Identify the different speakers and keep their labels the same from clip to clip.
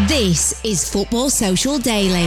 Speaker 1: This is Football Social Daily.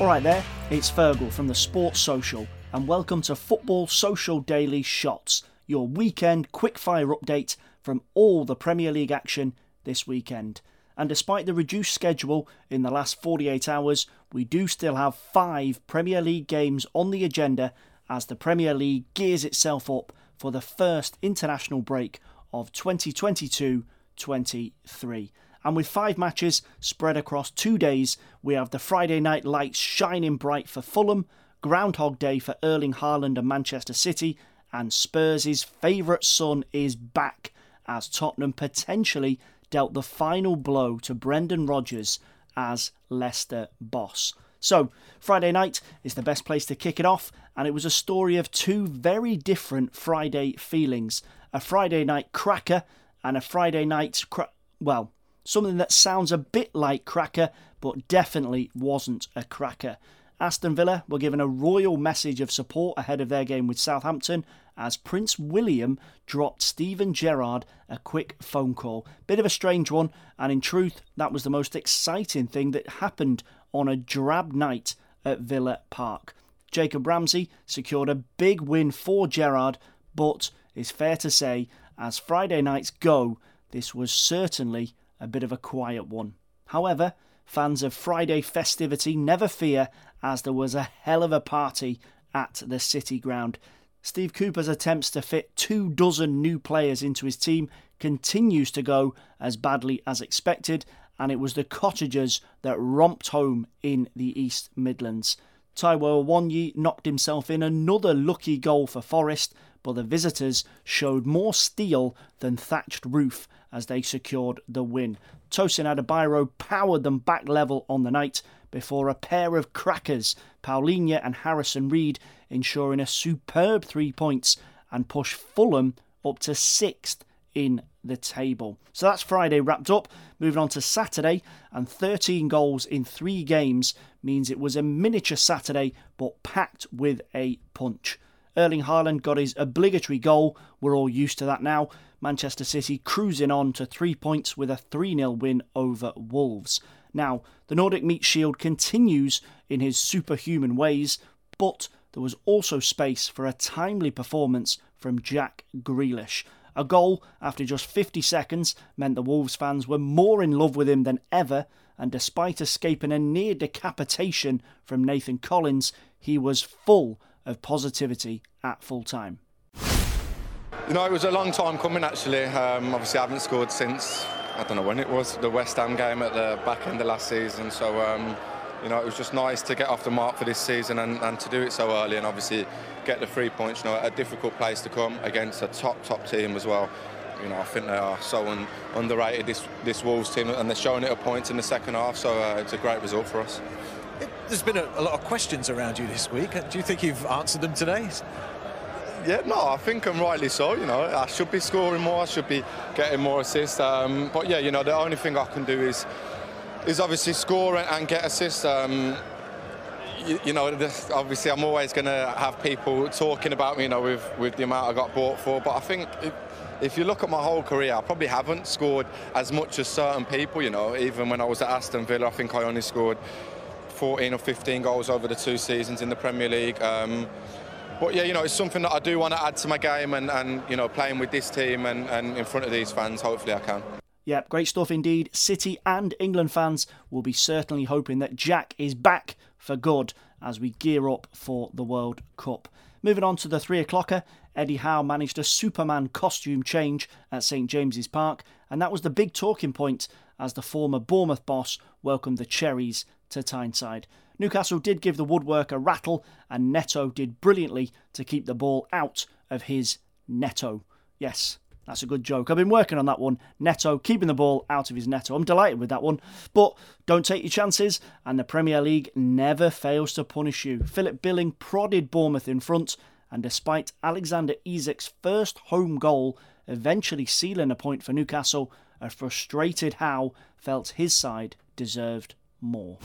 Speaker 2: All right, there, it's Fergal from the Sports Social, and welcome to Football Social Daily Shots, your weekend quickfire update from all the Premier League action this weekend. And despite the reduced schedule in the last 48 hours, we do still have five Premier League games on the agenda as the Premier League gears itself up for the first international break of 2022 23. And with five matches spread across two days, we have the Friday night lights shining bright for Fulham, Groundhog Day for Erling Haaland and Manchester City, and Spurs' favourite son is back as Tottenham potentially dealt the final blow to Brendan Rodgers as Leicester boss. So, Friday night is the best place to kick it off, and it was a story of two very different Friday feelings a Friday night cracker and a Friday night, cra- well, something that sounds a bit like cracker, but definitely wasn't a cracker. Aston Villa were given a royal message of support ahead of their game with Southampton as Prince William dropped Steven Gerrard a quick phone call. Bit of a strange one, and in truth, that was the most exciting thing that happened on a drab night at Villa Park. Jacob Ramsey secured a big win for Gerrard, but it's fair to say, as Friday nights go, this was certainly a bit of a quiet one. However, fans of Friday festivity never fear, as there was a hell of a party at the City Ground. Steve Cooper's attempts to fit two dozen new players into his team continues to go as badly as expected, and it was the Cottagers that romped home in the East Midlands. Taiwo Awoniyi knocked himself in another lucky goal for Forest, but the visitors showed more steel than thatched roof as they secured the win. Tosin Adarabioyo powered them back level on the night before a pair of crackers, Palhinha and Harrison Reed, ensuring a superb three points and push Fulham up to sixth in the table. So that's Friday wrapped up. Moving on to Saturday, and 13 goals in three games means it was a miniature Saturday but packed with a punch. Erling Haaland got his obligatory goal. We're all used to that now. Manchester City cruising on to three points with a 3 0 win over Wolves. Now, the Nordic Meat Shield continues in his superhuman ways, but there was also space for a timely performance from Jack Grealish. A goal after just 50 seconds meant the Wolves fans were more in love with him than ever, and despite escaping a near decapitation from Nathan Collins, he was full of positivity at full time.
Speaker 3: You know, it was a long time coming actually. Um, obviously, I haven't scored since, I don't know when it was, the West Ham game at the back end of last season. So, um, you know, it was just nice to get off the mark for this season and, and to do it so early and obviously get the three points. You know, a difficult place to come against a top, top team as well. You know, I think they are so un, underrated, this, this Wolves team, and they're showing it at points in the second half, so uh, it's a great result for us.
Speaker 4: There's been a, a lot of questions around you this week. Do you think you've answered them today?
Speaker 3: Yeah, no, I think I'm rightly so. You know, I should be scoring more. I should be getting more assists. Um, but yeah, you know, the only thing I can do is is obviously score and, and get assists. Um, you, know, obviously I'm always going to have people talking about me, you know, with with the amount I got bought for. But I think. If you look at my whole career, I probably haven't scored as much as certain people. You know, even when I was at Aston Villa, I think I only scored 14 or 15 goals over the two seasons in the Premier League. Um, but yeah, you know, it's something that I do want to add to my game, and, and you know, playing with this team and, and in front of these fans, hopefully I can.
Speaker 2: Yep, great stuff indeed. City and England fans will be certainly hoping that Jack is back for good as we gear up for the World Cup. Moving on to the three o'clocker, Eddie Howe managed a Superman costume change at St James's Park, and that was the big talking point as the former Bournemouth boss welcomed the Cherries to Tyneside. Newcastle did give the woodwork a rattle, and Neto did brilliantly to keep the ball out of his netto. Yes, that's a good joke. I've been working on that one. Neto, keeping the ball out of his netto. I'm delighted with that one. But don't take your chances, and the Premier League never fails to punish you. Philip Billing prodded Bournemouth in front, and despite Alexander Isak's first home goal eventually sealing a point for Newcastle, a frustrated Howe felt his side deserved more.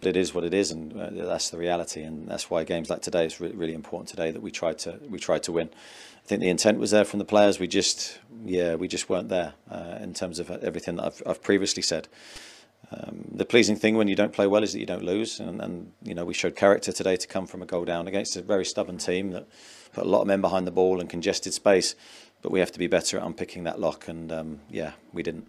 Speaker 5: But it is what it is, and uh, that's the reality, and that's why games like today is really, important today that we tried to we tried to win. I think the intent was there from the players. We just, yeah, we just weren't there uh, in terms of everything that I've, I've previously said. Um, the pleasing thing when you don't play well is that you don't lose, and, and, you know we showed character today to come from a goal down against a very stubborn team that put a lot of men behind the ball and congested space. But we have to be better at unpicking that lock, and um, yeah, we didn't.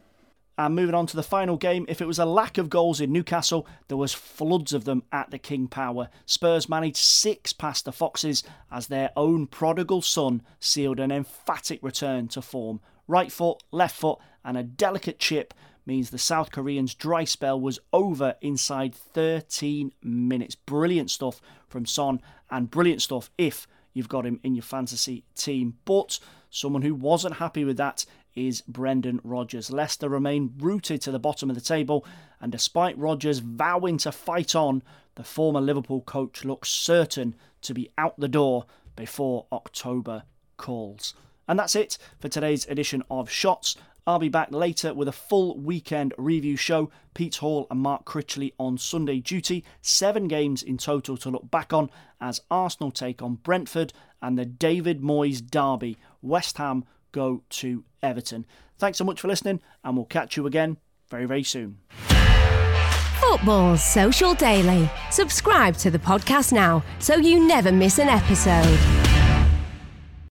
Speaker 2: And moving on to the final game, if it was a lack of goals in Newcastle, there was floods of them at the King Power. Spurs managed six past the Foxes as their own prodigal son sealed an emphatic return to form. Right foot, left foot, and a delicate chip means the South Koreans' dry spell was over inside 13 minutes. Brilliant stuff from Son, and brilliant stuff if you've got him in your fantasy team. But someone who wasn't happy with that is Brendan Rodgers. Leicester remain rooted to the bottom of the table, and despite Rodgers vowing to fight on, the former Liverpool coach looks certain to be out the door before October calls. And that's it for today's edition of Shots. I'll be back later with a full weekend review show. Pete Hall and Mark Critchley on Sunday duty. Seven games in total to look back on as Arsenal take on Brentford and the David Moyes derby. West Ham go to Everton. Thanks so much for listening, and we'll catch you again very, very soon.
Speaker 1: Football Social Daily. Subscribe to the podcast now so you never miss an episode.